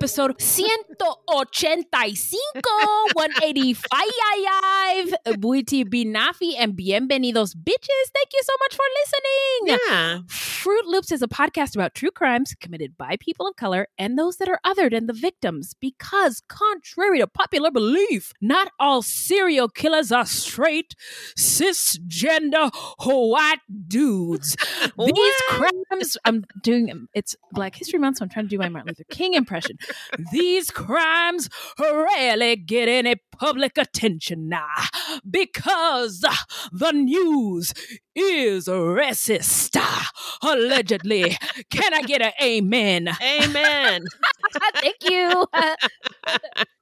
Episode 185, 185. Buiti Binafi and bienvenidos, bitches. Thank you so much for listening. Yeah. Fruit Loops is a podcast about true crimes committed by people of color and those that are other than the victims. Because, contrary to popular belief, not all serial killers are straight, cisgender, white dudes. These crimes, I'm doing, it's Black History Month, so I'm trying to do my Martin Luther King impression. These crimes rarely get any public attention now because the news is racist. Allegedly. Can I get an amen? Amen. Thank you.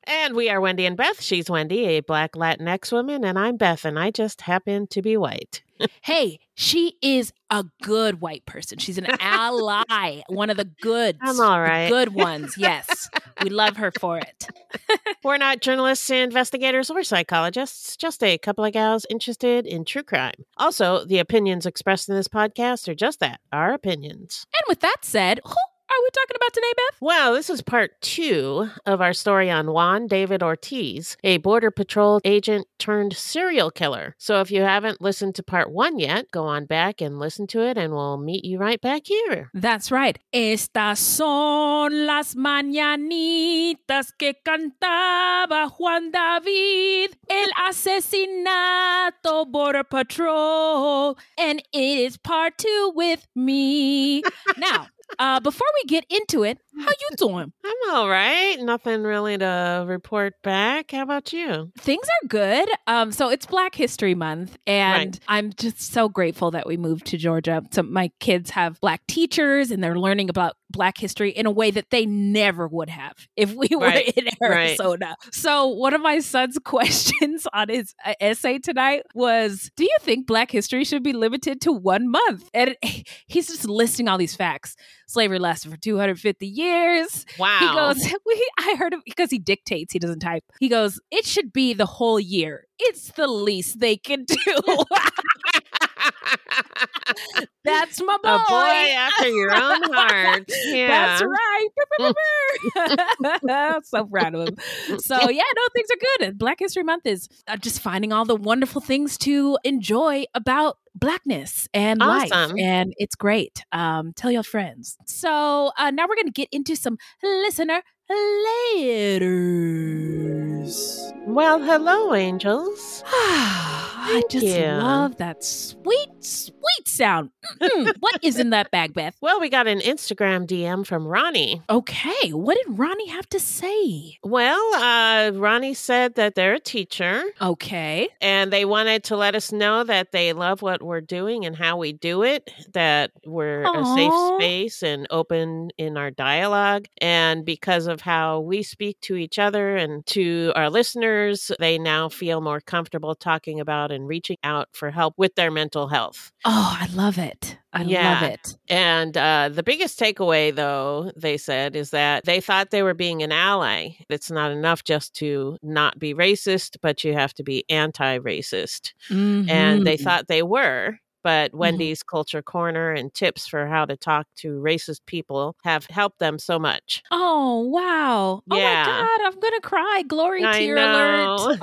and we are Wendy and Beth. She's Wendy, a black Latinx woman, and I'm Beth, and I just happen to be white. Hey, she is a good white person. She's an ally, one of the goods. I'm all the good ones. Yes. we love her for it. We're not journalists, investigators, or psychologists, just a couple of gals interested in true crime. Also, the opinions expressed in this podcast are just that our opinions. And with that said, who are we talking about today, Beth? Well, this is part two of our story on Juan David Ortiz, a Border Patrol agent turned serial killer. So if you haven't listened to part one yet, go on back and listen to it, and we'll meet you right back here. That's right. Estas son las mañanitas que cantaba Juan David, el asesinato Border Patrol, and it is part two with me. now, uh, before we get into it, how you doing? I'm all right. Nothing really to report back. How about you? Things are good. Um, so it's Black History Month, and Right. I'm just so grateful that we moved to Georgia. So my kids have black teachers, and they're learning about Black history in a way that they never would have if we were Right. in Right. Arizona. So one of my son's questions on his uh, essay tonight was, "Do you think Black history should be limited to one month?" And he's just listing all these facts. Slavery lasted for 250 years. Wow. He goes, we, I heard him because he dictates, he doesn't type. He goes, it should be the whole year. It's the least they can do. That's my boy. A boy after your own heart. Yeah. That's right. so proud of him. So yeah, no, things are good. Black History Month is uh, just finding all the wonderful things to enjoy about blackness and life, and it's great. Um, tell your friends. So uh, now we're gonna get into some listener letters. Well, hello, angels. I just you. love that sweet, sweet sound. What is in that bag, Beth? Well, we got an Instagram DM from Ronnie. Okay, what did Ronnie have to say? Well, uh, Ronnie said that they're a teacher Okay. and they wanted to let us know that they love what we're doing and how we do it, that we're a safe space and open in our dialogue. And because of of how we speak to each other and to our listeners, they now feel more comfortable talking about and reaching out for help with their mental health. Oh, I love it. I Yeah. love it. And uh, the biggest takeaway, though, they said, is that they thought they were being an ally. It's not enough just to not be racist, but you have to be anti racist. And they Mhm. thought they were. But Wendy's Culture Corner and tips for how to talk to racist people have helped them so much. Oh wow! Yeah. Oh my god, I'm gonna cry. Glory I tear alert.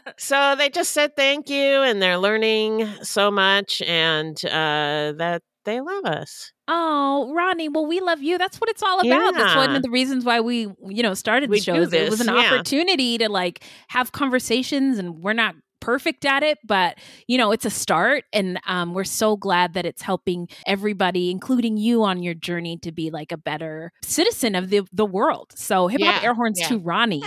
so they just said thank you and they're learning so much and uh, that they love us. Oh, Ronnie, well, we love you. That's what it's all about. That's one of the reasons why we, you know, started the We show. It was an yeah. opportunity to like have conversations, and we're not perfect at it, but you know, it's a start, and um, we're so glad that it's helping everybody, including you, on your journey to be like a better citizen of the the world. So, hip hop Yeah, air horns yeah. to Ronnie.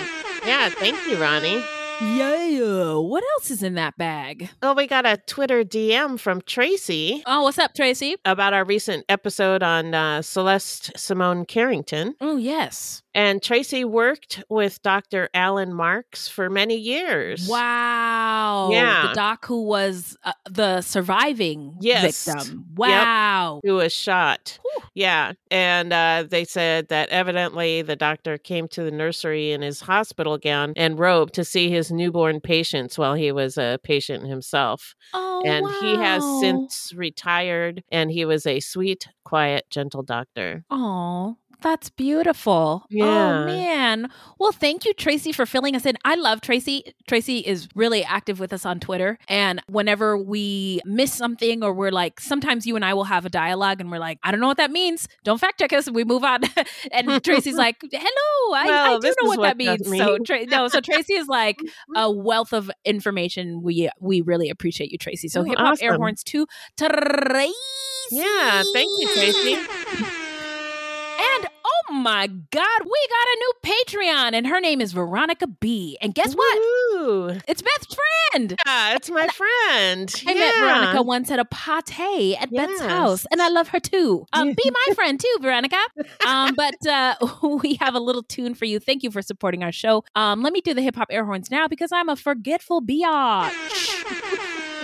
Yeah, thank you, Ronnie. Yeah. What else is in that bag? Oh, we got a Twitter DM from Tracy Oh, what's up, Tracy? about our recent episode on uh, Celeste Simone Carrington. Oh, yes. And Tracy worked with Dr. Alan Marks for many years. Wow. Yeah. The doc who was uh, the surviving Yes. victim. Wow. Who was shot. Yeah. And uh, they said that evidently the doctor came to the nursery in his hospital gown and robe to see his newborn patients while he was a patient himself. Oh, and he has since retired and he was a sweet, quiet, gentle doctor. Oh, that's beautiful. Oh, yeah. Oh man. Well, thank you, Tracy, for filling us in. I love Tracy. Tracy is really active with us on Twitter. And whenever we miss something or we're like, sometimes you and I will have a dialogue and we're like, I don't know what that means. Don't fact check us. We move on. and Tracy's like, hello, I, I do know what, that what that means. So. Tra- no, so Tracy is like a wealth of information. We we really appreciate you, Tracy. So Oh, hip hop air awesome. horns to Tracy. Yeah, thank you, Tracy. Oh my God, we got a new Patreon, and her name is Veronica B. And guess what? Woo. It's Beth's friend. Yeah, it's my friend. I met Veronica once at a pate at Beth's house, and I love her too. Um, be my friend too, Veronica. Um, but uh, we have a little tune for you. Thank you for supporting our show. Um, let me do the hip hop air horns now because I'm a forgetful biatch.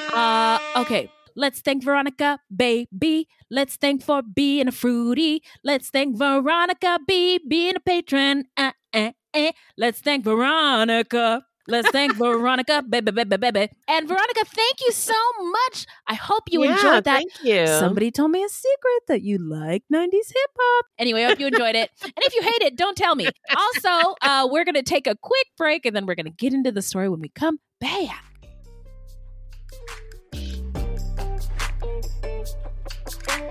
uh, okay. Let's thank Veronica, baby. Let's thank for being a fruity. Let's thank Veronica B being a patron. Uh, uh, uh. Let's thank Veronica. Let's thank Veronica, baby, baby, baby. And Veronica, thank you so much. I hope you Yeah, enjoyed that. Thank you. Somebody told me a secret that you like 90s hip hop. Anyway, I hope you enjoyed it. And if you hate it, don't tell me. Also, uh, we're going to take a quick break and then we're going to get into the story when we come back.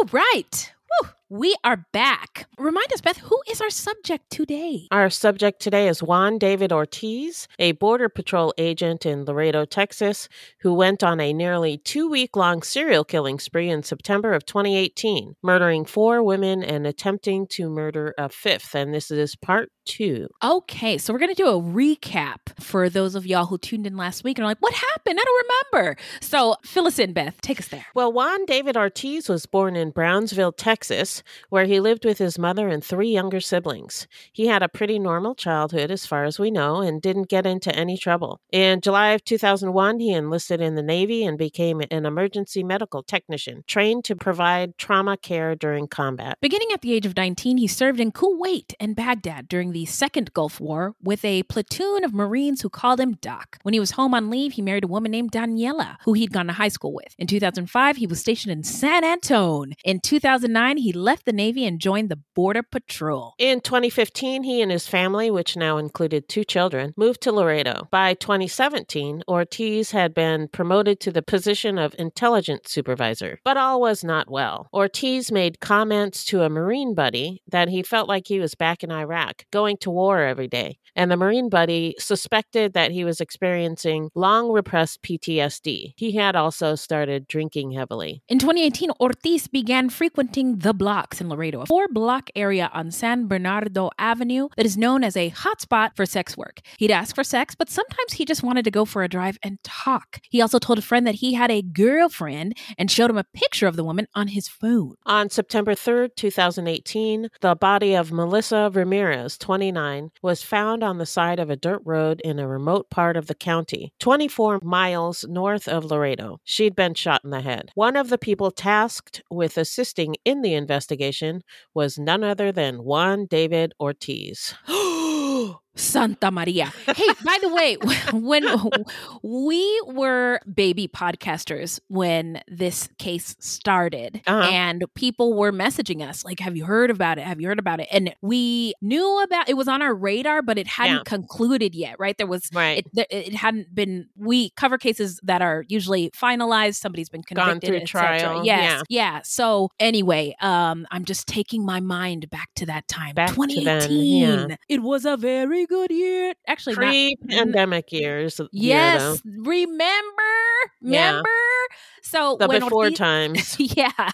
All right. Whew. We are back. Remind us, Beth, who is our subject today? Our subject today is Juan David Ortiz, a Border Patrol agent in Laredo, Texas, who went on a nearly two week long serial killing spree in September of 2018, murdering four women and attempting to murder a fifth. And this is part two. Okay, so we're going to do a recap for those of y'all who tuned in last week and are like, what happened? I don't remember. So fill us in, Beth. Take us there. Well, Juan David Ortiz was born in Brownsville, Texas, where he lived with his mother and three younger siblings. He had a pretty normal childhood, as far as we know, and didn't get into any trouble. In July of 2001, he enlisted in the Navy and became an emergency medical technician, trained to provide trauma care during combat. Beginning at the age of 19, he served in Kuwait and Baghdad during the Second Gulf War with a platoon of Marines who called him Doc. When he was home on leave, he married a woman named Daniela, who he'd gone to high school with. In 2005, he was stationed in San Antone. In 2009, he left the Navy and joined the Border Patrol. In 2015, he and his family, which now included two children, moved to Laredo. By 2017, Ortiz had been promoted to the position of intelligence supervisor, but all was not well. Ortiz made comments to a Marine buddy that he felt like he was back in Iraq, going to war every day, and the Marine buddy suspected that he was experiencing long repressed PTSD. He had also started drinking heavily. In 2018, Ortiz began frequenting the blocks in Laredo, a four block area on San Bernardo Avenue that is known as a hotspot for sex work. He'd ask for sex, but sometimes he just wanted to go for a drive and talk. He also told a friend that he had a girlfriend and showed him a picture of the woman on his phone. On September 3rd, 2018, the body of Melissa Ramirez, 29, was found on the side of a dirt road in a remote part of the county, 24 miles north of Laredo. She'd been shot in the head. One of the people tasked with assisting in the investigation was none other than Juan David Ortiz. Santa Maria. Hey, by the way, when we were baby podcasters when this case started, uh-huh. and people were messaging us, like, Have you heard about it? Have you heard about it? And we knew about it was on our radar, but it hadn't yeah. concluded yet, right? There was, right. It, it, hadn't been, we cover cases that are usually finalized, somebody's been convicted, Gone through trial. Yes. Yeah. yeah. So, anyway, um, I'm just taking my mind back to that time. Back 2018. Then, yeah. It was a very good year. Actually, pre-pandemic years. Uh, yes, year, remember, remember. Yeah. So the when before Ortiz, times, yeah.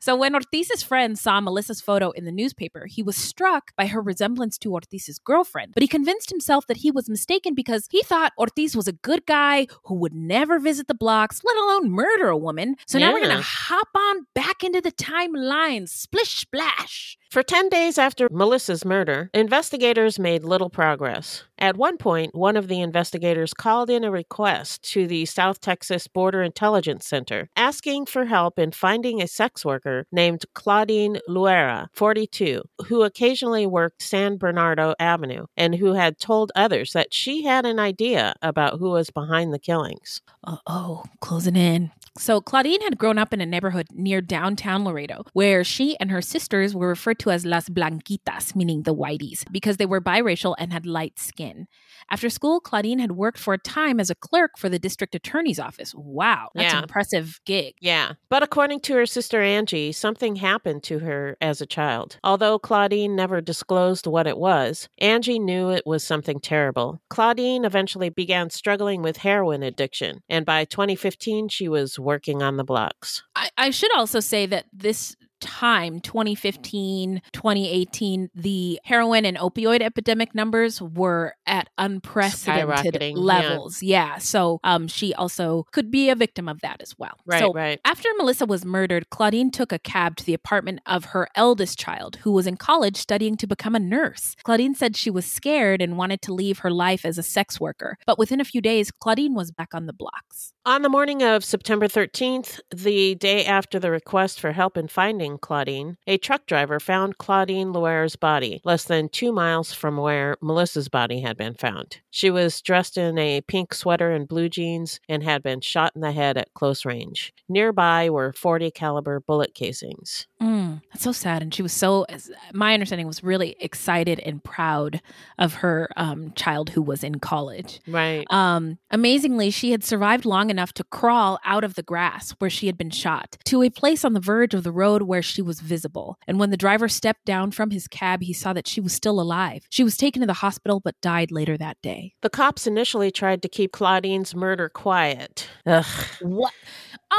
So when Ortiz's friend saw Melissa's photo in the newspaper, he was struck by her resemblance to Ortiz's girlfriend. But he convinced himself that he was mistaken because he thought Ortiz was a good guy who would never visit the blocks, let alone murder a woman. So now we're gonna hop on back into the timeline, splish splash. For 10 days after Melissa's murder, investigators made little progress. At one point, one of the investigators called in a request to the South Texas Border Intelligence Center asking for help in finding a sex worker named Claudine Luera, 42, who occasionally worked San Bernardo Avenue and who had told others that she had an idea about who was behind the killings. Uh oh, closing in. So, Claudine had grown up in a neighborhood near downtown Laredo, where she and her sisters were referred to as Las Blanquitas, meaning the whiteys, because they were biracial and had light skin. After school, Claudine had worked for a time as a clerk for the district attorney's office. Wow, that's yeah. an impressive gig. Yeah. But according to her sister Angie, something happened to her as a child. Although Claudine never disclosed what it was, Angie knew it was something terrible. Claudine eventually began struggling with heroin addiction, and by 2015, she was working on the blocks. I, I should also say that this time 2015 2018 the heroin and opioid epidemic numbers were at unprecedented levels yeah. yeah. so um she also could be a victim of that as well right so right after melissa was murdered claudine took a cab to the apartment of her eldest child who was in college studying to become a nurse claudine said she was scared and wanted to leave her life as a sex worker but within a few days claudine was back on the blocks on the morning of september 13th the day after the request for help in finding Claudine, a truck driver found Claudine Luera's body less than two miles from where Melissa's body had been found. She was dressed in a pink sweater and blue jeans and had been shot in the head at close range. Nearby were 40 caliber bullet casings. Mm, that's so sad. And she was so, my understanding was really excited and proud of her um, child who was in college. Right. Um, amazingly, she had survived long enough to crawl out of the grass where she had been shot to a place on the verge of the road where she was visible. And when the driver stepped down from his cab, he saw that she was still alive. She was taken to the hospital but died later that day. The cops initially tried to keep Claudine's murder quiet. Ugh. What?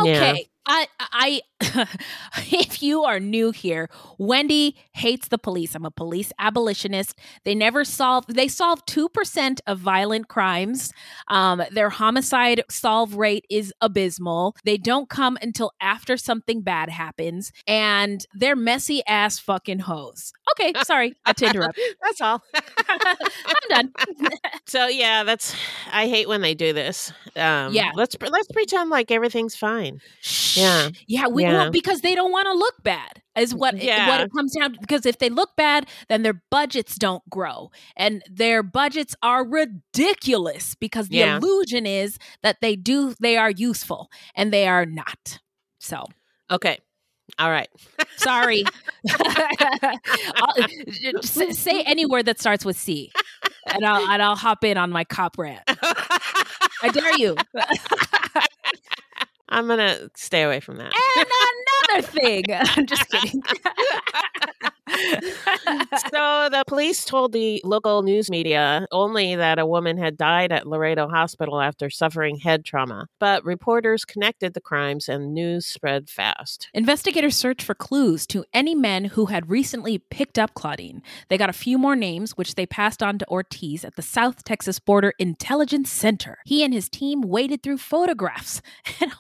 Yeah. Okay. I, I, if you are new here, Wendy hates the police. I'm a police abolitionist. They never solve. They solve two percent of violent crimes. Um, their homicide solve rate is abysmal. They don't come until after something bad happens, and they're messy ass fucking hoes. Okay, sorry, I had to interrupt. That's all. I'm done. so yeah, that's. I hate when they do this. Um, Yeah. let's let's pretend like everything's fine. Yeah, Yeah, we Yeah. well, because they don't want to look bad. Is what it, what it comes down to. Because if they look bad, then their budgets don't grow, and their budgets are ridiculous. Because the Yeah. illusion is that they do they are useful, and they are not. So Okay. All right. sorry. I'll- eh, say any word that starts with C, and I'll and I'll hop in on my cop rant. I dare you. I'm gonna stay away from that. and another thing. I'm just kidding. so the police told the local news media only that a woman had died at Laredo Hospital after suffering head trauma, but reporters connected the crimes and news spread fast. Investigators searched for clues to any men who had recently picked up Claudine. They got a few more names, which they passed on to Ortiz at the South Texas Border Intelligence Center. He and his team waded through photographs. And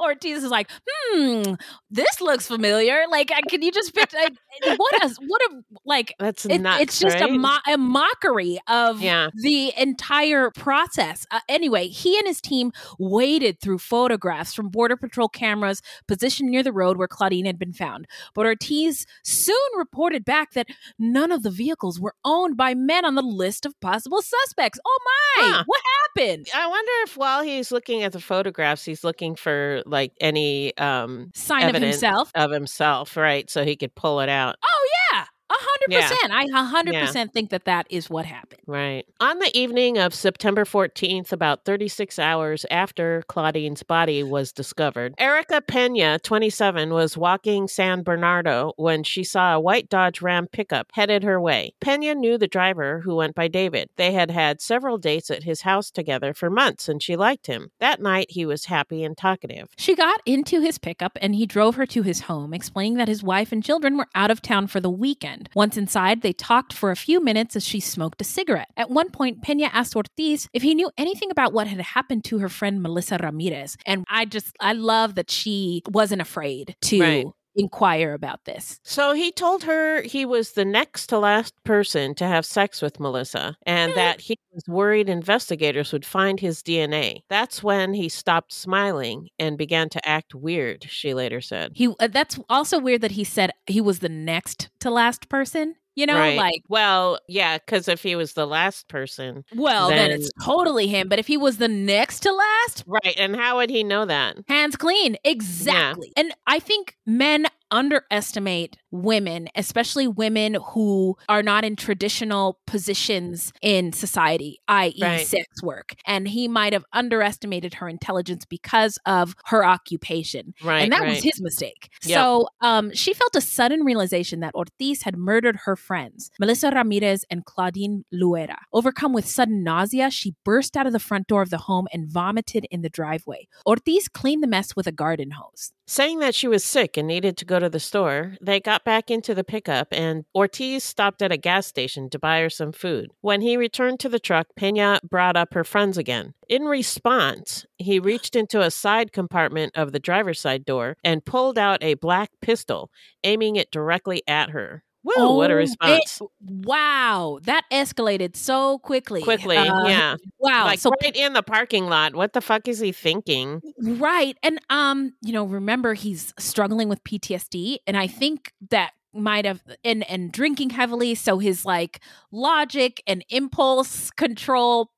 Ortiz is like, hmm, this looks familiar. Like, can you just picture like, what a what a like That's it- nuts, it's just a, mo- a mockery of Yeah. the entire process. Uh, anyway, he and his team waded through photographs from Border Patrol cameras positioned near the road where Claudine had been found. But Ortiz soon reported back that none of the vehicles were owned by men on the list of possible suspects. Oh my, Huh. what happened? I wonder if while he's looking at the photographs, he's looking for like any um Sign of himself? of himself, right? So he could pull it out. Oh yeah, a hundred percent. I a hundred percent think that that is what happened. Right. On the evening of September 14th, about 36 hours after Claudine's body was discovered, Erica Pena, 27, was walking San Bernardo when she saw a white Dodge Ram pickup headed her way. Pena knew the driver who went by David. They had had several dates at his house together for months and she liked him. That night, he was happy and talkative. She got into his pickup and he drove her to his home, explaining that his wife and children were out of town for the weekend. Once inside, they talked for a few minutes as she smoked a cigarette. At one point, Pena asked Ortiz if he knew anything about what had happened to her friend Melissa Ramirez. And I just, I love that she wasn't afraid to Right. Inquire about this. So he told her he was the next to last person to have sex with Melissa and that he was worried investigators would find his DNA. That's when he stopped smiling and began to act weird, she later said. He, uh, that's also weird that he said he was the next to last person. You know, Right. like well, yeah, because if he was the last person, Well, then, it's totally him. But if he was the next to last, right. And how would he know that? hands clean. Exactly. And I think men underestimate women, especially women who are not in traditional positions in society, i.e., Right. sex work. And he might have underestimated her intelligence because of her occupation. Right, And that was his mistake. Yep. So um, she felt a sudden realization that Ortiz had murdered her friends, Melissa Ramirez and Claudine Luera. Overcome with sudden nausea, she burst out of the front door of the home and vomited in the driveway. Ortiz cleaned the mess with a garden hose. Saying that she was sick and needed to go to the store, they got back into the pickup and Ortiz stopped at a gas station to buy her some food. When he returned to the truck, Pena brought up her friends again. In response, he reached into a side compartment of the driver's side door and pulled out a black pistol, aiming it directly at her. Woo, what a Oh, response. it- wow, that escalated so quickly. Quickly, Uh, yeah. Wow. Like so right in the parking lot. What the fuck is he thinking? Right. And um, you know, remember he's struggling with PTSD and I think that might have and and drinking heavily so his like logic and impulse control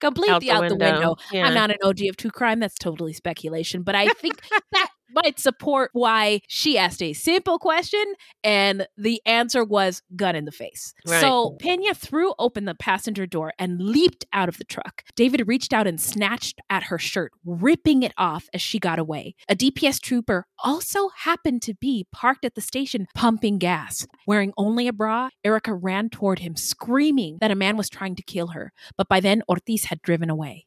completely Out out, the the window. window. Yeah. I'm not an OG of true crime, that's totally speculation, but I think that might support why she asked a simple question and the answer was gun in the face. Right. So Pena threw open the passenger door and leaped out of the truck. David reached out and snatched at her shirt, ripping it off as she got away. A DPS trooper also happened to be parked at the station pumping gas. Wearing only a bra, Erica ran toward him, screaming that a man was trying to kill her. But by then, Ortiz had driven away.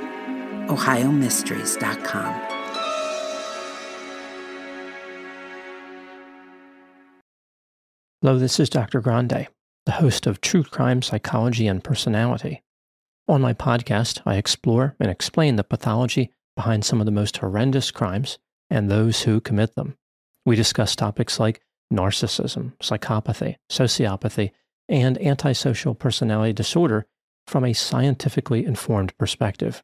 OhioMysteries.com. Hello, this is Dr. Grande, the host of True Crime Psychology and Personality. On my podcast, I explore and explain the pathology behind some of the most horrendous crimes and those who commit them. We discuss topics like narcissism, psychopathy, sociopathy, and antisocial personality disorder from a scientifically informed perspective.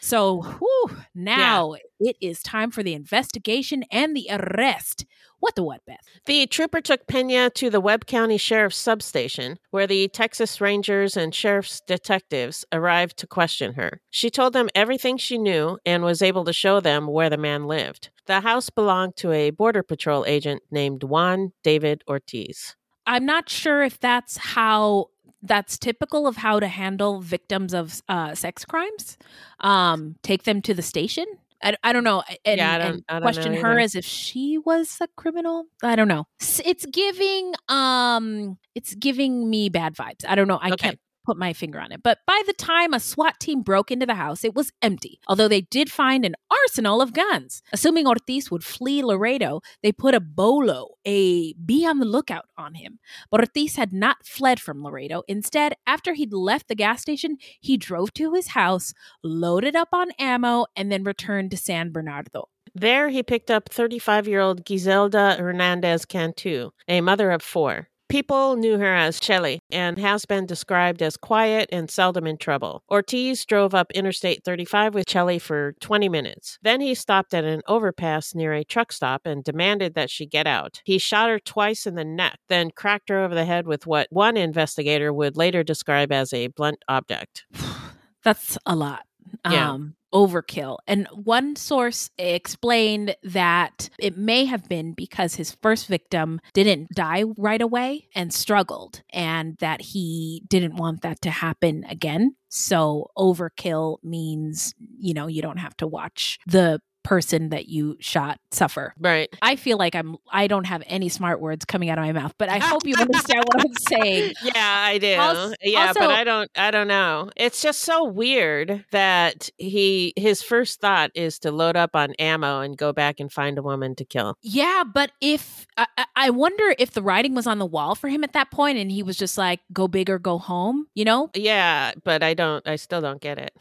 So, whew, now it is time for the investigation and the arrest. What the what, Beth? The trooper took Pena to the Webb County Sheriff's substation, where the Texas Rangers and Sheriff's detectives arrived to question her. She told them everything she knew and was able to show them where the man lived. The house belonged to a Border Patrol agent named Juan David Ortiz. I'm not sure if that's how that's typical of how to handle victims of uh, sex crimes. Um, take them to the station. I, I don't know. And, Yeah, I don't- and I don't question her as if she was a criminal. I don't know. S- It's giving um it's giving me bad vibes. I don't know. I Okay. can't put my finger on it. But by the time a SWAT team broke into the house, it was empty. Although they did find an arsenal of guns. Assuming Ortiz would flee Laredo, they put a bolo, a be on the lookout on him. But Ortiz had not fled from Laredo. Instead, after he'd left the gas station, he drove to his house, loaded up on ammo, and then returned to San Bernardo. There, he picked up 35 year old Giselda Hernandez Cantu, a mother of four. People knew her as Chelly and has been described as quiet and seldom in trouble. Ortiz drove up Interstate 35 with Chelly for 20 minutes. Then he stopped at an overpass near a truck stop and demanded that she get out. He shot her twice in the neck, then cracked her over the head with what one investigator would later describe as a blunt object. That's a lot. Yeah. Um, overkill. And one source explained that it may have been because his first victim didn't die right away and struggled, and that he didn't want that to happen again. So, overkill means, you know, you don't have to watch the person that you shot suffer. Right. I feel like I'm I don't have any smart words coming out of my mouth, but I hope you understand what I'm saying. Yeah, I do. Als- yeah, but I don't I don't know. It's just so weird that he his first thought is to load up on ammo and go back and find a woman to kill. Yeah, but if I, I- I wonder if the writing was on the wall for him at that point, and he was just like, "Go big or go home," you know? Yeah, but I don't I still don't get it.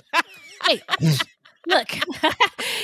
Hey, look,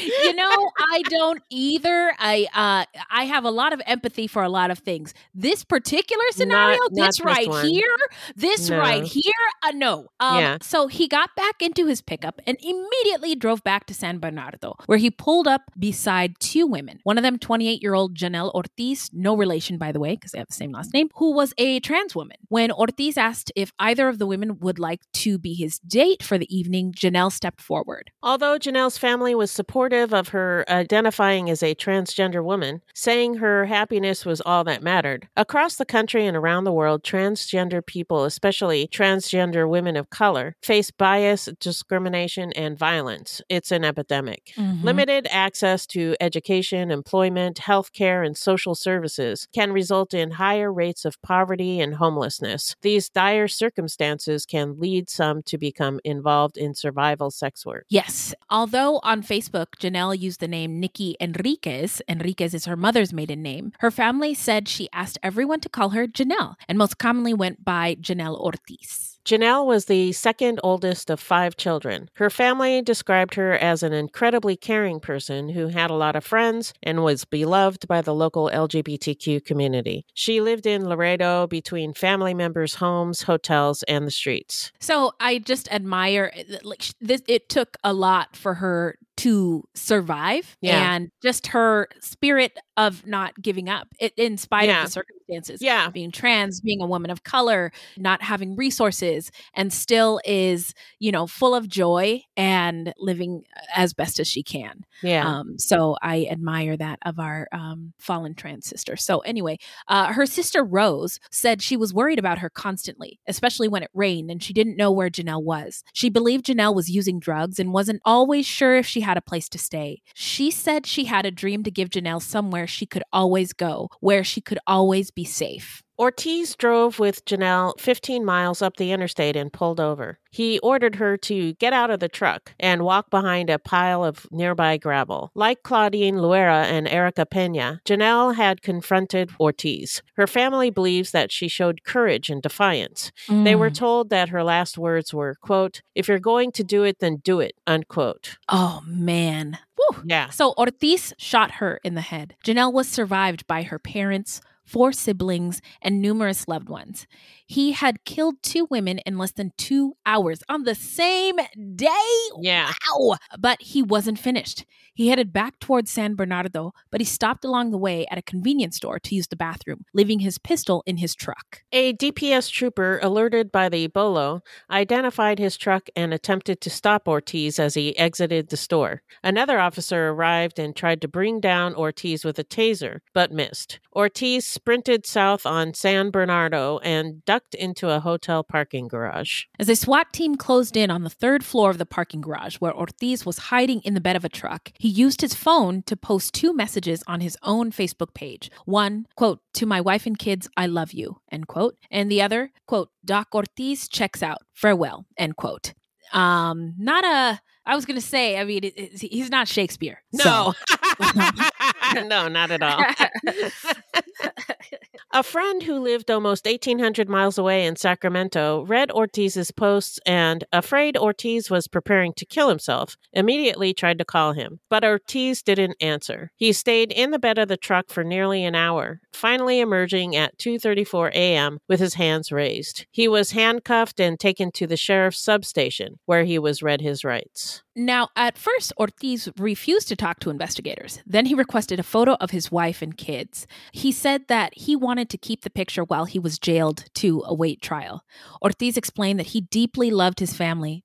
you know, I don't either. I uh, I have a lot of empathy for a lot of things. This particular scenario, Not- not this this right one. here, this No. right here, uh, no. Um, Yeah. So he got back into his pickup and immediately drove back to San Bernardo, where he pulled up beside two women. One of them, 28 year old Janelle Ortiz, no relation, by the way, because they have the same last name, who was a trans woman. When Ortiz asked if either of the women would like to be his date for the evening, Janelle stepped forward. Although Janelle Janelle's family was supportive of her identifying as a transgender woman, saying her happiness was all that mattered. Across the country and around the world, transgender people, especially transgender women of color, face bias, discrimination, and violence. It's an epidemic. Mhm. Limited access to education, employment, health care, and social services can result in higher rates of poverty and homelessness. These dire circumstances can lead some to become involved in survival sex work. Yes. Although on Facebook, Janelle used the name Nikki Enriquez, Enriquez is her mother's maiden name, her family said she asked everyone to call her Janelle and most commonly went by Janelle Ortiz. Janelle was the second oldest of five children. Her family described her as an incredibly caring person who had a lot of friends and was beloved by the local LGBTQ community. She lived in Laredo between family members' homes, hotels, and the streets. So I just admire like this. It took a lot for her to survive, Yeah. and just her spirit of not giving up, it, in spite Yeah. of the circumstances. Yeah. being trans, being a woman of color, not having resources, and still is you know full of joy and living as best as she can. Yeah. Um, so I admire that of our um, fallen trans sister. So anyway, uh, her sister Rose said she was worried about her constantly, especially when it rained and she didn't know where Janelle was. She believed Janelle was using drugs and wasn't always sure if she had a place to stay. She said she had a dream to give Janelle somewhere she could always go, where she could always be safe. Ortiz drove with Janelle 15 miles up the interstate and pulled over. He ordered her to get out of the truck and walk behind a pile of nearby gravel. Like Claudine Luera and Erica Pena, Janelle had confronted Ortiz. Her family believes that she showed courage and defiance. They were Mm. told that her last words were, quote, if you're going to do it, then do it, unquote. Oh man. Woo. Yeah. So Ortiz shot her in the head. Janelle was survived by her parents, four siblings, and numerous loved ones. He had killed two women in less than two hours on the same day. Yeah. Wow. But he wasn't finished. He headed back towards San Bernardo, but he stopped along the way at a convenience store to use the bathroom, leaving his pistol in his truck. A DPS trooper, alerted by the bolo, identified his truck and attempted to stop Ortiz as he exited the store. Another officer arrived and tried to bring down Ortiz with a taser, but missed. Ortiz sprinted south on San Bernardo and ducked into a hotel parking garage. As a SWAT team closed in on the third floor of the parking garage where Ortiz was hiding in the bed of a truck, he used his phone to post two messages on his own Facebook page. One, quote, to my wife and kids, I love you, end quote. And the other, quote, Doc Ortiz checks out. Farewell, end quote. Um, not a, I was going to say, I mean, it, it- he's not Shakespeare. No. so- no, not at all. A friend who lived almost 1,800 miles away in Sacramento read Ortiz's posts and, afraid Ortiz was preparing to kill himself, immediately tried to call him. But Ortiz didn't answer. He stayed in the bed of the truck for nearly an hour, finally emerging at 2:34 a.m. with his hands raised. He was handcuffed and taken to the sheriff's substation, where he was read his rights. Now, at first, Ortiz refused to talk to investigators. Then he requested a photo of his wife and kids. He said that he wanted to keep the picture while he was jailed to await trial. Ortiz explained that he deeply loved his family.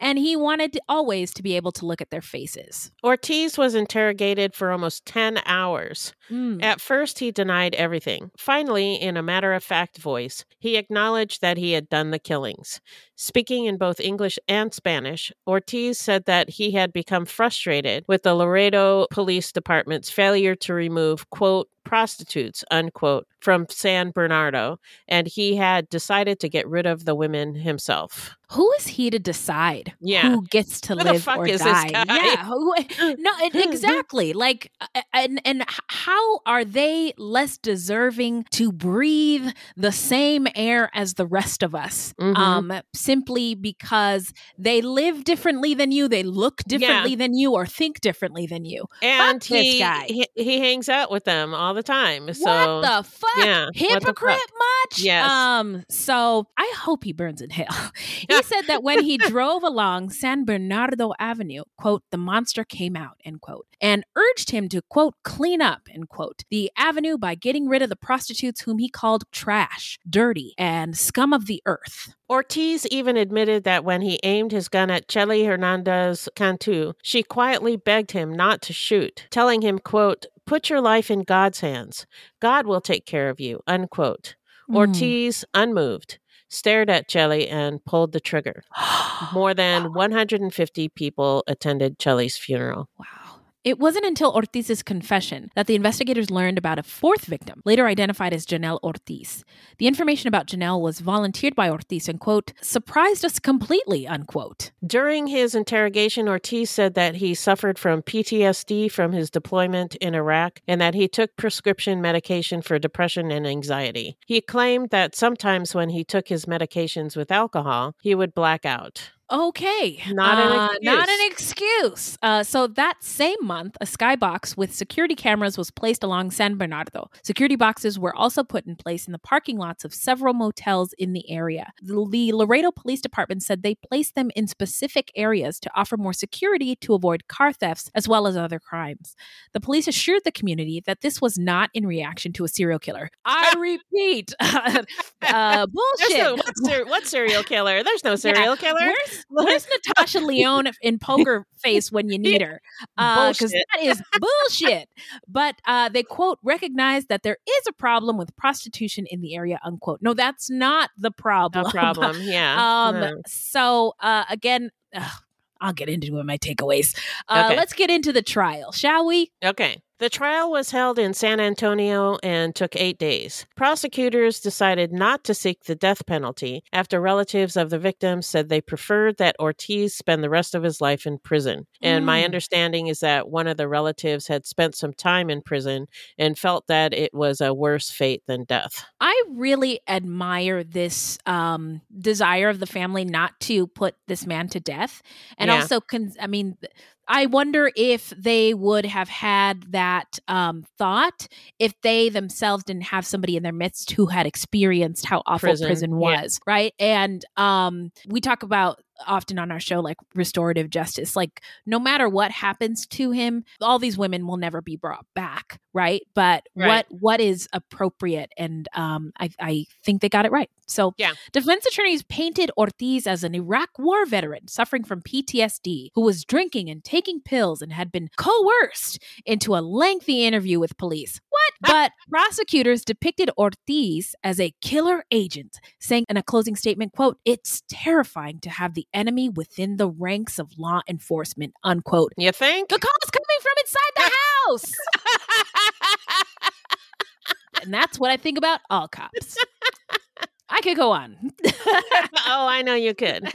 And he wanted to- always to be able to look at their faces. Ortiz was interrogated for almost 10 hours. Mm. At first, he denied everything. Finally, in a matter of fact voice, he acknowledged that he had done the killings. Speaking in both English and Spanish, Ortiz said that he had become frustrated with the Laredo Police Department's failure to remove, quote, prostitutes, unquote, from San Bernardo, and he had decided to get rid of the women himself. Who is he to decide Yeah. who gets to Who the live fuck or is this die? guy? Yeah, who, no, exactly. Like, and and how are they less deserving to breathe the same air as the rest of us? Mhm. Um, simply because they live differently than you, they look differently than you, or think differently than you. And Fuck this he, guy. he he hangs out with them all the time. So what the fuck? yeah, the fuck? Hypocrite much? Yes. Um, so I hope he burns in hell. he said that when he drove along San Bernardo Avenue, quote, the monster came out, end quote, and urged him to, quote, clean up, end quote, the avenue by getting rid of the prostitutes whom he called trash, dirty, and scum of the earth. Ortiz even admitted that when he aimed his gun at Chelly Hernandez Cantu, she quietly begged him not to shoot, telling him, quote, put your life in God's hands. God will take care of you, unquote. Mm. Ortiz, unmoved, stared at Chelly and pulled the trigger. More than 150 people attended Chelly's funeral. It wasn't until Ortiz's confession that the investigators learned about a fourth victim, later identified as Janelle Ortiz. The information about Janelle was volunteered by Ortiz and, quote, surprised us completely, unquote. During his interrogation, Ortiz said that he suffered from PTSD from his deployment in Iraq and that he took prescription medication for depression and anxiety. He claimed that sometimes when he took his medications with alcohol, he would black out. Okay. Not an Uh, excuse. not an excuse. Uh, so that same month, a skybox with security cameras was placed along San Bernardo. Security boxes were also put in place in the parking lots of several motels in the area. The, the Laredo Police Department said they placed them in specific areas to offer more security to avoid car thefts as well as other crimes. The police assured the community that this was not in reaction to a serial killer. I repeat, uh, bullshit. no, what, ser- what serial killer? There's no serial killer. Where's, where's Natasha Lyonne in poker face when you need her? Because Bullshit. that is bullshit. But uh, they quote recognize that there is a problem with prostitution in the area. Unquote. No, that's not the problem. No problem. Yeah. um. So uh, again. ugh, I'll get into my takeaways. Uh, Okay. Let's get into the trial, shall we? Okay. The trial was held in San Antonio and took eight days. Prosecutors decided not to seek the death penalty after relatives of the victims said they preferred that Ortiz spend the rest of his life in prison. And my Mm. understanding is that one of the relatives had spent some time in prison and felt that it was a worse fate than death. I really admire this um, desire of the family not to put this man to death, and Yeah. also, con- I mean, I wonder if they would have had that um, thought if they themselves didn't have somebody in their midst who had experienced how awful Prison, prison, yeah. was, right? And um, we talk about often on our show like restorative justice like no matter what happens to him all these women will never be brought back right but Right. what what is appropriate and um I, I think they got it right so Yeah. defense attorneys painted ortiz as an iraq war veteran suffering from ptsd who was drinking and taking pills and had been coerced into a lengthy interview with police but prosecutors depicted ortiz as a killer agent saying in a closing statement quote it's terrifying to have the enemy within the ranks of law enforcement unquote. You think? the call's coming from inside the house! And that's what i think about all cops. I could go on. Oh, I know you could.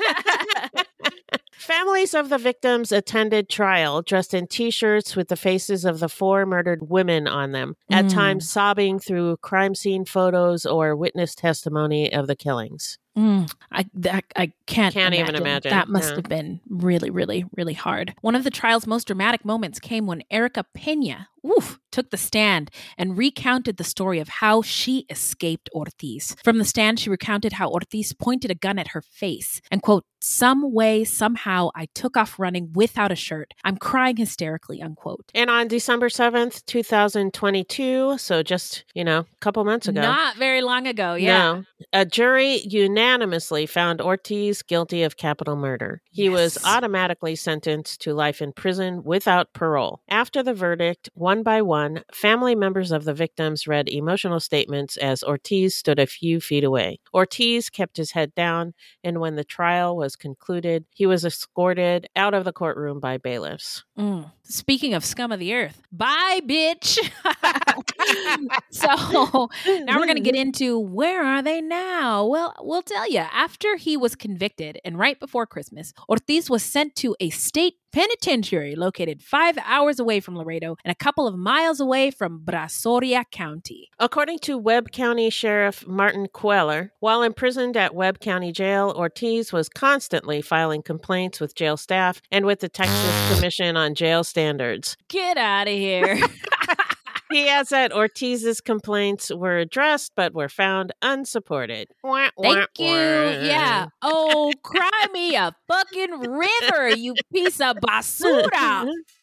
Families of the victims attended trial dressed in t shirts with the faces of the four murdered women on them, at Mm. times sobbing through crime scene photos or witness testimony of the killings. Mm, I that, I can't Can't even imagine, That must yeah. have been really, really, really hard. One of the trial's most dramatic moments came when Erica Pena, oof, took the stand and recounted the story of how she escaped Ortiz. From the stand, she recounted how Ortiz pointed a gun at her face and quote, "Some way, somehow, I took off running without a shirt. I'm crying hysterically." Unquote. And on December 7th, 2022, so just, you know, a couple months ago. Not very long ago, yeah. No. A jury unanimously found Ortiz guilty of capital murder. He was automatically sentenced to life in prison without parole. After the verdict, one by one, family members of the victims read emotional statements as Ortiz stood a few feet away. Ortiz kept his head down, and when the trial was concluded, he was escorted out of the courtroom by bailiffs. Mm. Speaking of scum of the earth, bye, bitch. so now we're going to get into where are they now? Well, we'll tell you. After he was convicted and right before Christmas, Ortiz was sent to a state penitentiary located five hours away from Laredo and a couple of miles away from Brazoria County. According to Webb County Sheriff Martin Cuellar, while imprisoned at Webb County Jail, Ortiz was constantly filing complaints with jail staff and with the Texas Commission on Jail Standards. Get out of here. He adds that Ortiz's complaints were addressed but were found unsupported. Wah, wah, Thank you. wah. Yeah. Oh, cry me a fucking river, you piece of basura.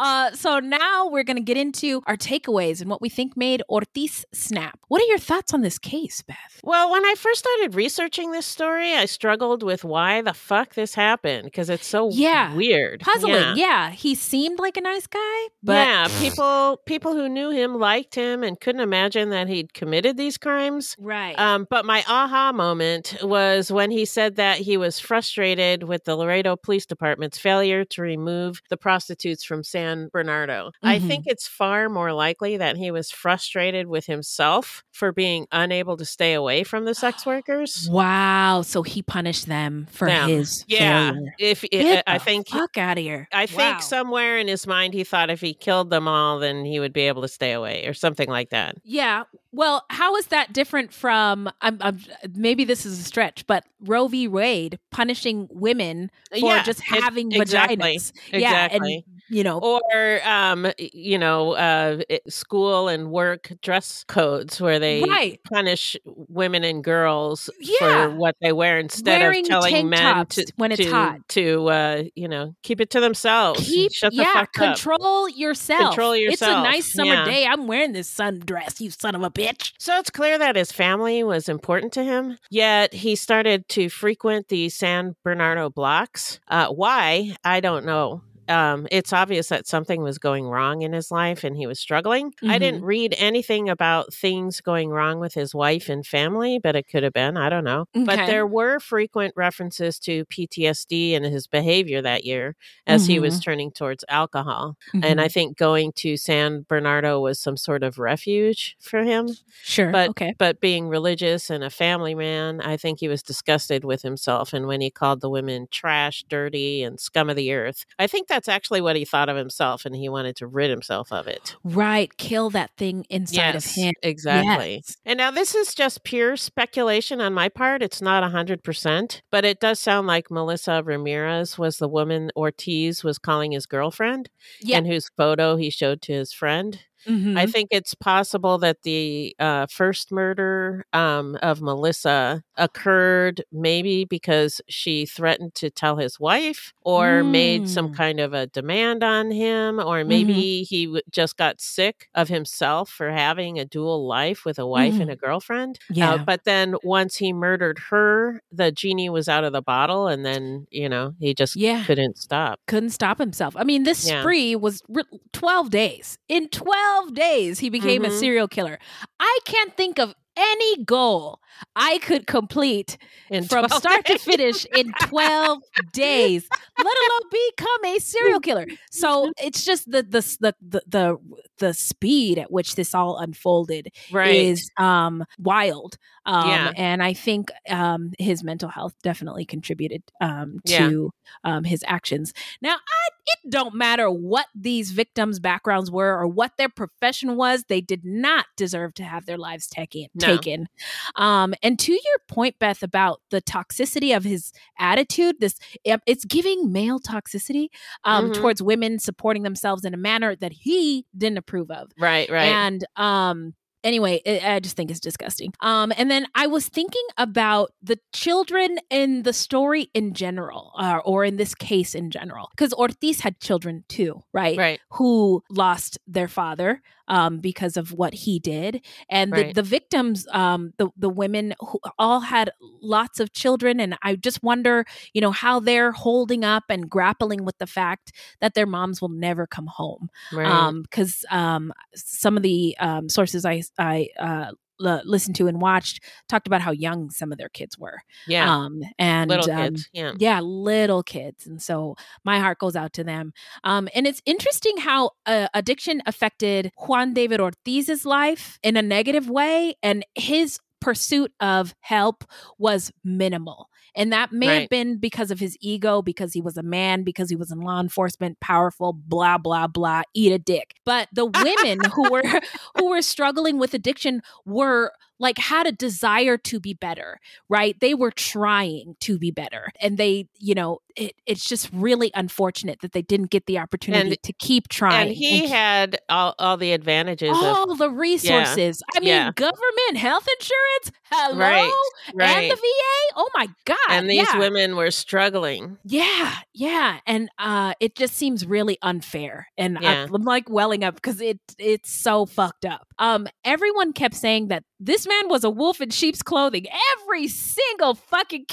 Uh, so now we're going to get into our takeaways and what we think made Ortiz snap. What are your thoughts on this case, Beth? Well, when I first started researching this story, I struggled with why the fuck this happened because it's so Yeah. weird, Puzzling. Yeah. Yeah. he seemed like a nice guy, but yeah, people people who knew him liked him and couldn't imagine that he'd committed these crimes. Right. Um, but my aha moment was when he said that he was frustrated with the Laredo Police Department's failure to remove the prostitutes from San Bernardo. I Mm-hmm. think it's far more likely that he was frustrated with himself for being unable to stay away from the sex workers. wow. So he punished them for Them. his yeah. failure. If Get I the think fuck out of here. I think Wow. somewhere in his mind he thought if he killed them all, then he would be able to stay away or something like that. Yeah. Well, how is that different from? I'm, I'm, maybe this is a stretch, but Roe v. Wade punishing women for Yeah, just having exactly, vaginas. Yeah, exactly. and you know, Or um, you know, uh, school and work dress codes where they Right. punish women and girls Yeah. for what they wear instead Wearing of telling men to when it's to, hot. to uh, you know keep it to themselves. keep Shut the yeah, fuck up. control yourself. It's a nice summer yeah. day. I'm wearing this sundress. You son of a bitch. So it's clear that his family was important to him, yet he started to frequent the San Bernardo blocks. Uh, why? I don't know. Um, it's obvious that something was going wrong in his life and he was struggling. I didn't read anything about things going wrong with his wife and family, but it could have been. I don't know. But there were frequent references to PTSD and his behavior that year as he was Mhm. turning towards alcohol. And I Mhm. think going to San Bernardo was some sort of refuge for him. Sure. But okay. but being religious and a family man, I think he was disgusted with himself. And when he called the women trash, dirty, and scum of the earth, I think that's actually what he thought of himself, and he wanted to rid himself of it. Right. Kill that thing inside yes, of him. exactly. Yes. And now this is just pure speculation on my part. It's not hundred percent, but it does sound like Melissa Ramirez was the woman Ortiz was calling his girlfriend, Yeah. and whose photo he showed to his friend. I Mhm. think it's possible that the uh, first murder um, of Melissa occurred maybe because she threatened to tell his wife or made some Mm. kind of a demand on him, or Mm-hmm. maybe he w- just got sick of himself for having a dual life with a wife and Mhm. a girlfriend. Uh, Yeah. but then once he murdered her, the genie was out of the bottle, and then, you know, he just Yeah. couldn't stop. Couldn't stop himself. I mean, this Yeah. spree was re- 12 days. In 12 days, he became a Mhm. serial killer. I can't think of any goal I could complete In from 12 start to finish in 12 days, let alone become a serial killer. So it's just the the the the the, the speed at which this all unfolded Right. is um wild. Um Yeah. and I think um his mental health definitely contributed um Yeah. to um his actions. Now, I, it don't matter what these victims' backgrounds were or what their profession was, they did not deserve to have their lives taken. No. Taken. Um, and to your point, Beth, about the toxicity of his attitude, this it's giving male toxicity um, Mhm. towards women supporting themselves in a manner that he didn't approve of. Right, right. And um anyway, it, I just think it's disgusting. Um and then I was thinking about the children in the story in general uh, or in this case in general because Ortiz had children too, right? Right. Who lost their father um because of what he did and the, Right. the victims um the the women who all had lots of children and I just wonder, you know, how they're holding up and grappling with the fact that their moms will never come home Right. um because um some of the um sources i i uh l- listened to and watched talked about how young some of their kids were. Yeah. Um, and Little um, kids, yeah. yeah, little kids. And so my heart goes out to them. Um, and it's interesting how uh, addiction affected Juan David Ortiz's life in a negative way, and his pursuit of help was minimal. And that may have been because of his ego, because he was a man, because he was in law enforcement, powerful, blah, blah, blah, eat a dick. But the women who were who were struggling with addiction were like had a desire to be better, right? They were trying to be better. And they, you know, it, it's just really unfortunate that they didn't get the opportunity And- to keep trying. And he and had all, all the advantages all of the resources. I mean, yeah. government health insurance, hello, Right, right. and the VA. Oh my god! and these yeah. women were struggling. Yeah, yeah, and uh, it just seems really unfair, and I- Yeah. I'm like welling up because it it's so fucked up. Um, everyone kept saying that this man was a wolf in sheep's clothing. Every single fucking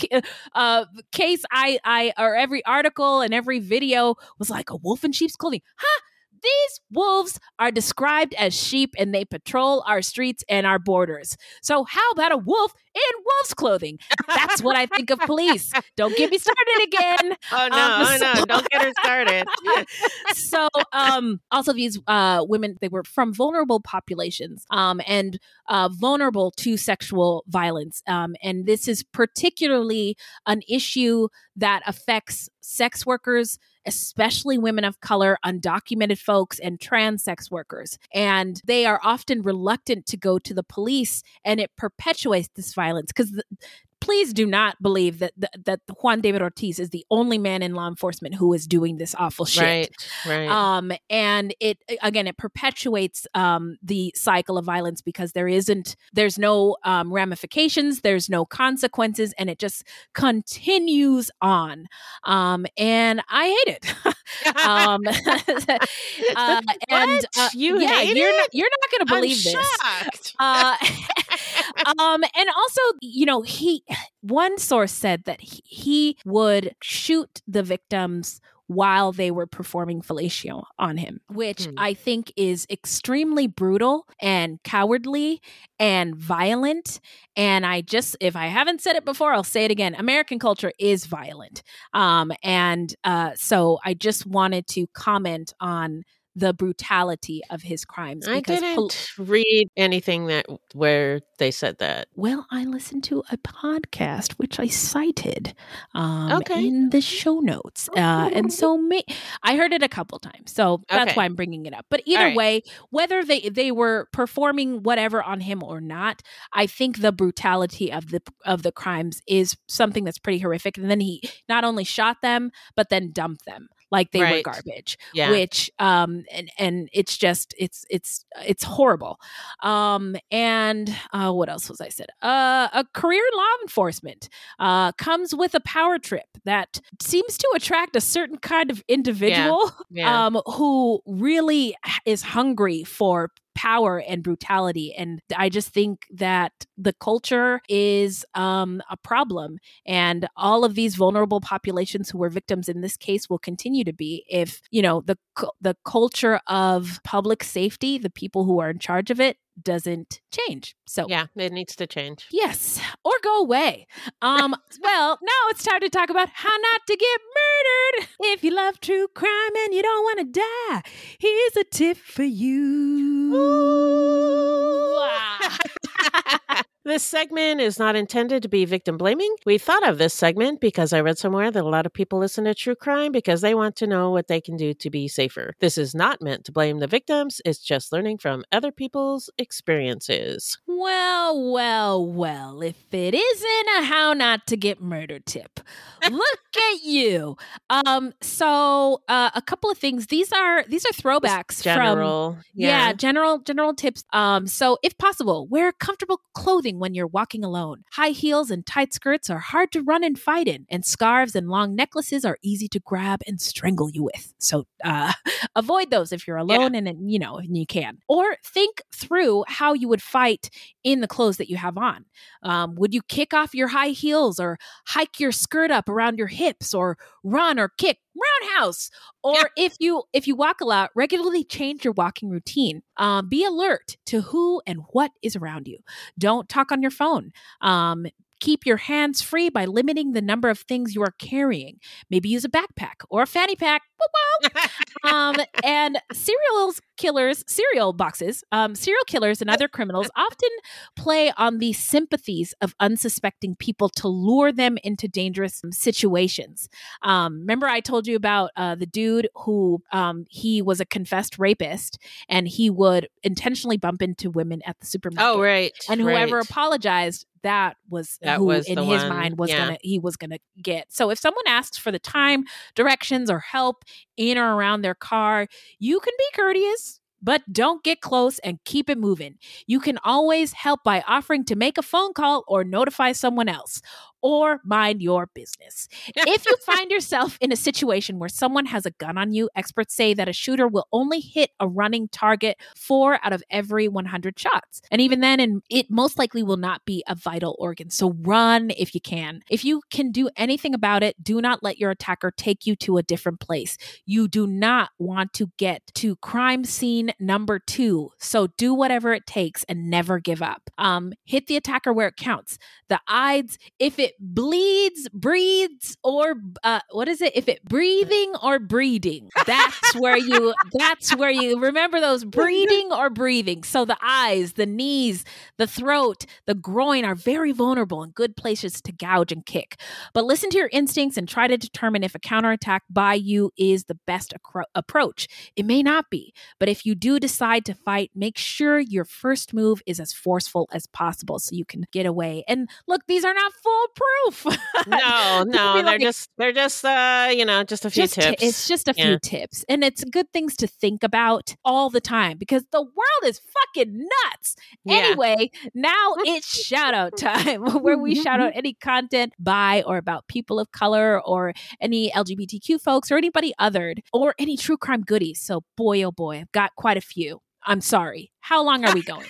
uh case I I or every article and every video was like a wolf in sheep's clothing, huh? These wolves are described as sheep and they patrol our streets and our borders. So, how about a wolf in wolf's clothing? That's what I think of police. Don't get me started again. Oh no, Um, oh no, don't started. so um also these uh women they were from vulnerable populations um and uh vulnerable to sexual violence um and this is particularly an issue that affects sex workers especially women of color undocumented folks and trans sex workers and they are often reluctant to go to the police and it perpetuates this violence because please do not believe that, that that Juan David Ortiz is the only man in law enforcement who is doing this awful shit. Right, right. Um, and it again, it perpetuates um, the cycle of violence because there isn't, there's no um, ramifications, there's no consequences, and it just continues on. Um, and I hate it. um, uh, and uh, You yeah, hate you're it? not, you're not going to believe this. shocked. Uh, um, and also, you know, he one source said that he, he would shoot the victims while they were performing fellatio on him, which Hmm. I think is extremely brutal and cowardly and violent. And I just, if I haven't said it before, I'll say it again. American culture is violent. Um, and uh, so I just wanted to comment on the brutality of his crimes. I didn't pol- read anything that where they said that. well, I listened to a podcast which I cited um, Okay. in the show notes, uh, and so may- I heard it a couple times. So that's Okay. why I'm bringing it up. But either right. way, whether they they were performing whatever on him or not, I think the brutality of the of the crimes is something that's pretty horrific. And then he not only shot them, but then dumped them like they were garbage Yeah. which um and and it's just it's it's it's horrible um and uh what else was i said uh a career in law enforcement uh comes with a power trip that seems to attract a certain kind of individual Yeah. um who really is hungry for power and brutality and i just think that the culture is um, a problem and all of these vulnerable populations who were victims in this case will continue to be if you know the the culture of public safety the people who are in charge of it doesn't change so Yeah, it needs to change. Yes, or go away. Um, well, now it's time to talk about how not to get murdered. If you love true crime and you don't want to die, here's a tip for you. This segment is not intended to be victim blaming. We thought of this segment because I read somewhere that a lot of people listen to true crime because they want to know what they can do to be safer. This is not meant to blame the victims, it's just learning from other people's experiences. Well, well, well, if it isn't a how not to get murdered tip. Look at you. Um so uh, a couple of things. These are these are throwbacks general, from yeah. yeah, general general tips. Um so if possible, wear comfortable clothing when you're walking alone. High heels and tight skirts are hard to run and fight in, and scarves and long necklaces are easy to grab and strangle you with. So uh avoid those if you're alone and and, you know, and you can. Or think through how you would fight in the clothes that you have on. Um, would you kick off your high heels or hike your skirt up around your hips or run or kick roundhouse. Or if you if you walk a lot, regularly change your walking routine. Um, be alert to who and what is around you. Don't talk on your phone. Um, Keep your hands free by limiting the number of things you are carrying. Maybe use a backpack or a fanny pack. um, and serial killers, cereal boxes, um, serial killers and other criminals often play on the sympathies of unsuspecting people to lure them into dangerous situations. Um, remember, I told you about uh, the dude who um, he was a confessed rapist and he would intentionally bump into women at the supermarket. Oh, right. And whoever right. apologized that was That who was in his one, mind was yeah. gonna he was gonna get. So if someone asks for the time directions or help in or around their car you can be courteous but don't get close and keep it moving. You can always help by offering to make a phone call or notify someone else or mind your business. if you find yourself in a situation where someone has a gun on you, experts say that a shooter will only hit a running target four out of every 100 shots. And even then, and it most likely will not be a vital organ. So run if you can. If you can do anything about it, do not let your attacker take you to a different place. You do not want to get to crime scene number two. So do whatever it takes and never give up. Um, hit the attacker where it counts. The eyes, if it bleeds, breathes, or uh, what is it? If it breathing or breeding, that's where you. That's where you remember those breeding or breathing. So the eyes, the knees, the throat, the groin are very vulnerable and good places to gouge and kick. But listen to your instincts and try to determine if a counterattack by you is the best acro- approach. It may not be, but if you do decide to fight, make sure your first move is as forceful as possible so you can get away. And look, these are not foolproof. No, no, they're like- just they're just uh, you know, just a few just ti- tips. it's just a few tips. And it's good things to think about all the time because the world is fucking nuts. Yeah. Anyway, now it's shout out time where we shout out any content by or about people of color or any LGBTQ folks or anybody othered or any true crime goodies. So, boy, oh boy, I've got quite a few. I'm sorry. How long are we going?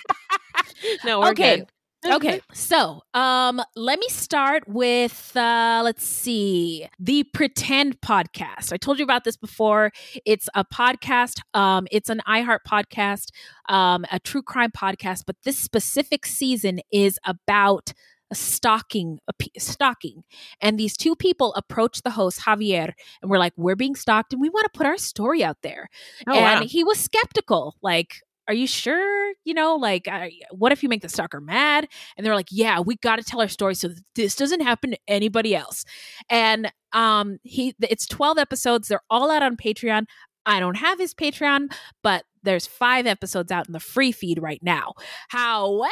no, we're okay. good. Okay. So, um, let me start with uh let's see. The Pretend podcast. I told you about this before. It's a podcast. Um, it's an iHeart podcast, um, a true crime podcast, but this specific season is about stalking a stalking and these two people approached the host javier and we're like we're being stalked and we want to put our story out there Oh, and wow. he was skeptical like are you sure? You know like I, what if you make the stalker mad? And they're like yeah we got to tell our story so this doesn't happen to anybody else. And um he it's 12 episodes they're all out on patreon. I don't have his patreon but there's five episodes out in the free feed right now however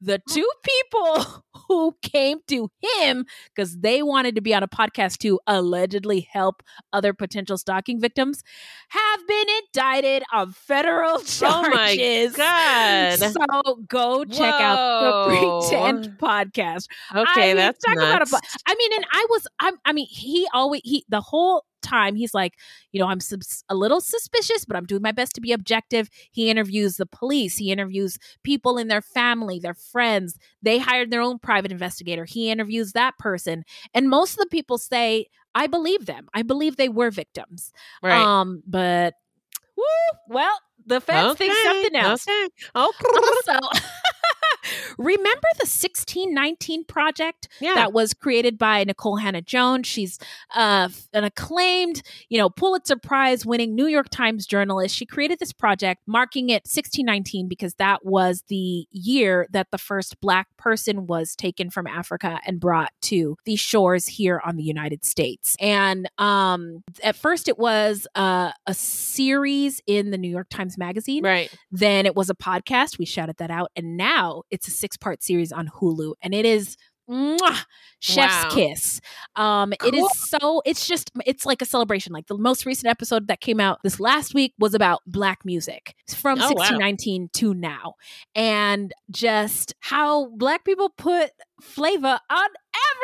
the mm. two people who came to him because they wanted to be on a podcast to allegedly help other potential stalking victims have been indicted on federal charges. Oh my God. So go check out the Whoa. Pretend podcast. Okay, I mean, that's talk about a nuts. I mean, and I was, I'm, I mean, he always, he, the whole time, he's like, you know, I'm a little suspicious, but I'm doing my best to be objective. He interviews the police, he interviews people in their family, their friends. They hired their own private investigator. He interviews that person. And most of the people say, I believe them. I believe they were victims. Right. Um, but, woo, well, the feds think Okay, something else. okay. Oh, Also, remember the 1619 project Yeah. that was created by Nikole Hannah-Jones? She's uh, an acclaimed, you know, Pulitzer Prize winning New York Times journalist. She created this project marking it 1619 because that was the year that the first Black person was taken from Africa and brought to the shores here on the United States. And um, at first, it was uh, a series in the New York Times Magazine. Right. Then it was a podcast. We shouted that out. And now it's a six part series on Hulu. And it is mwah, chef's Wow. kiss. Um, It is so, it's just, it's like a celebration. Like the most recent episode that came out this last week was about Black music from Oh, wow. 1619 to now. And just how Black people put flavor on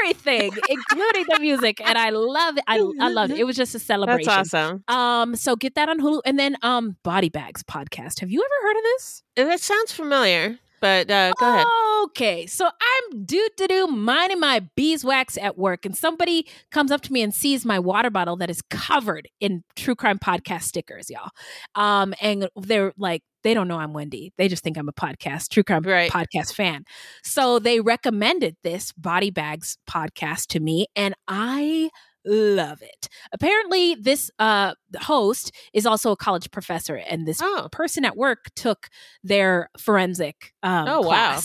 everything, including the music. And I love it. I, I love it. It was just a celebration. That's awesome. Um, so get that on Hulu, and then um, Body Bags podcast. Have you ever heard of this? That sounds familiar, but uh, go ahead. Okay, so I'm I'm do to do minding my beeswax at work, and somebody comes up to me and sees my water bottle that is covered in true crime podcast stickers, y'all. Um, and they're like, they don't know I'm Wendy. They just think I'm a podcast, true crime Right. podcast fan. So they recommended this Body Bags podcast to me, and I love it. Apparently, this uh, host is also a college professor, and this Oh. person at work took their forensic um, Oh, wow.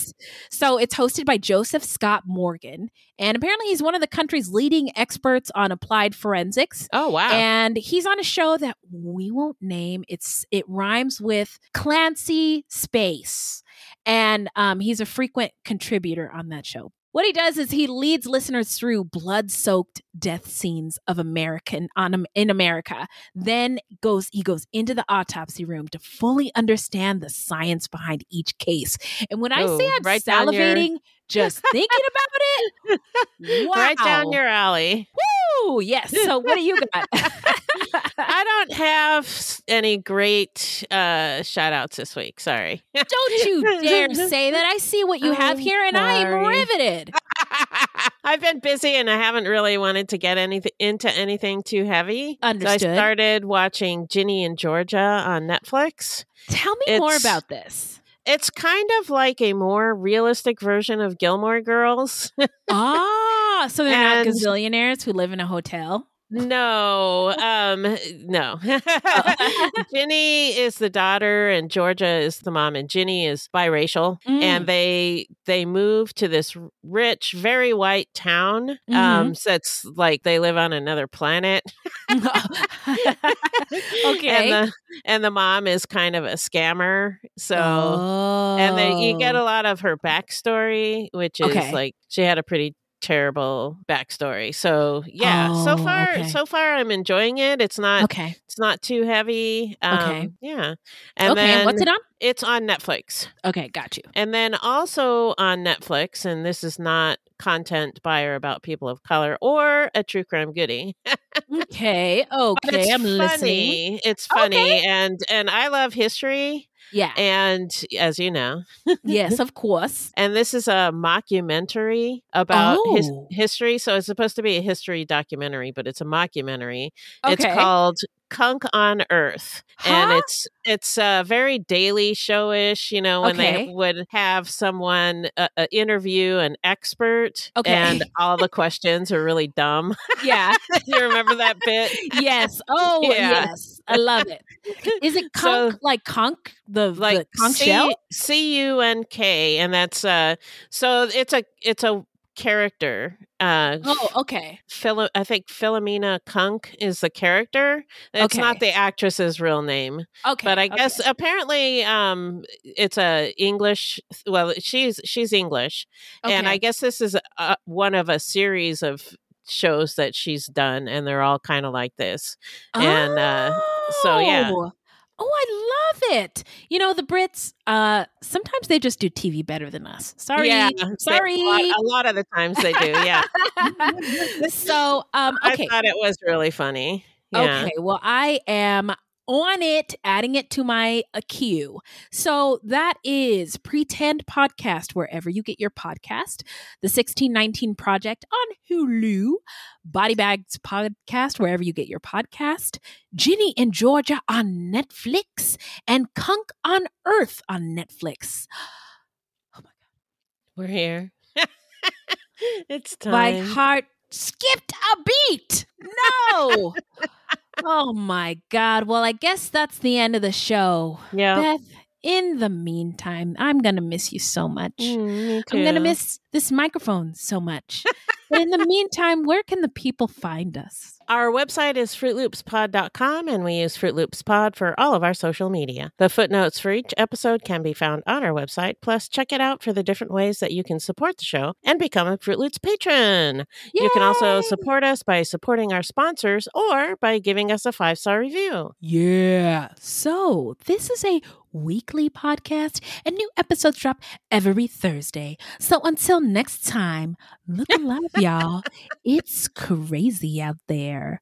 So it's hosted by Joseph Scott Morgan, and apparently he's one of the country's leading experts on applied forensics. Oh wow. And he's on a show that we won't name. It's it rhymes with Clancy Space, and um, he's a frequent contributor on that show. What he does is he leads listeners through blood-soaked death scenes of American on in America. Then goes he goes into the autopsy room to fully understand the science behind each case. And when I say Ooh, I'm right down your- salivating just thinking about it, wow. Right down your alley. Woo! Oh, yes. So what do you got? I don't have any great uh shout outs this week. Sorry. Don't you dare say that. I see what you have I'm here and I am riveted. I've been busy and I haven't really wanted to get anything into anything too heavy. So Understood. I started watching Ginny and Georgia on Netflix. Tell me more about this. It's kind of like a more realistic version of Gilmore Girls. Ah, so they're And- not gazillionaires who live in a hotel. No, um, no. Ginny is the daughter, and Georgia is the mom, and Ginny is biracial, Mm. and they they move to this rich, very white town. Mm-hmm. Um, so it's like they live on another planet. okay. and the and the mom is kind of a scammer. So and then you get a lot of her backstory, which is Oh. Okay. like she had a pretty terrible backstory. So yeah, so Oh, far okay. so far I'm enjoying it. It's not Okay. it's not too heavy. Um, Okay. yeah. And okay. then what's it on? It's on Netflix. Okay, got you. And then also on Netflix, and this is not content by or about people of color or a true crime goodie. Okay. Okay. I'm funny. listening. It's funny, Okay. and and I love history. Yeah. And as you know, yes, of course. and this is a mockumentary about his, Oh. history. So it's supposed to be a history documentary, but it's a mockumentary. It's called Cunk on Earth, and it's it's a very daily showish. You know, when Okay. they would have someone uh, uh, interview an expert, Okay. and all the questions are really dumb. Yeah. you remember that bit? yes. Oh, Yeah. yes. I love it. Is it So- like conch the like the conch C- shell? C U N K, and that's uh. So it's a it's a character. Uh, Oh, okay. Philo- I think Philomena Cunk is the character. It's not the actress's real name, Okay. but I guess apparently um it's a English. Well, she's she's English, and I guess this is a, one of a series of shows that she's done, and they're all kind of like this. Oh. And uh, so yeah, Oh. I love it. You know, the Brits, uh, sometimes they just do TV better than us. Sorry. yeah, they- Sorry. A lot, a lot of the times they do. Yeah, so, um, okay. I thought it was really funny. Yeah. Okay, well, I am on it, adding it to my uh, queue. So that is Pretend Podcast, wherever you get your podcast, the 1619 Project on Hulu, Body Bags Podcast, wherever you get your podcast, Ginny in Georgia on Netflix, and Cunk on Earth on Netflix. Oh my God. We're here. it's time. My heart skipped a beat. No. oh my God. Well, I guess that's the end of the show. Yeah. Beth, in the meantime, I'm going to miss you so much. Mm, I'm going to miss this microphone so much. in the meantime, where can the people find us? Our website is fruitloopspod.com and we use Fruit Loops Pod for all of our social media. The footnotes for each episode can be found on our website. Plus, check it out for the different ways that you can support the show and become a Fruit Loops patron. You can also support us by supporting our sponsors or by giving us a five star review. Yeah. So, this is a weekly podcast and new episodes drop every Thursday. So, until next time, look alive, y'all. It's crazy out there.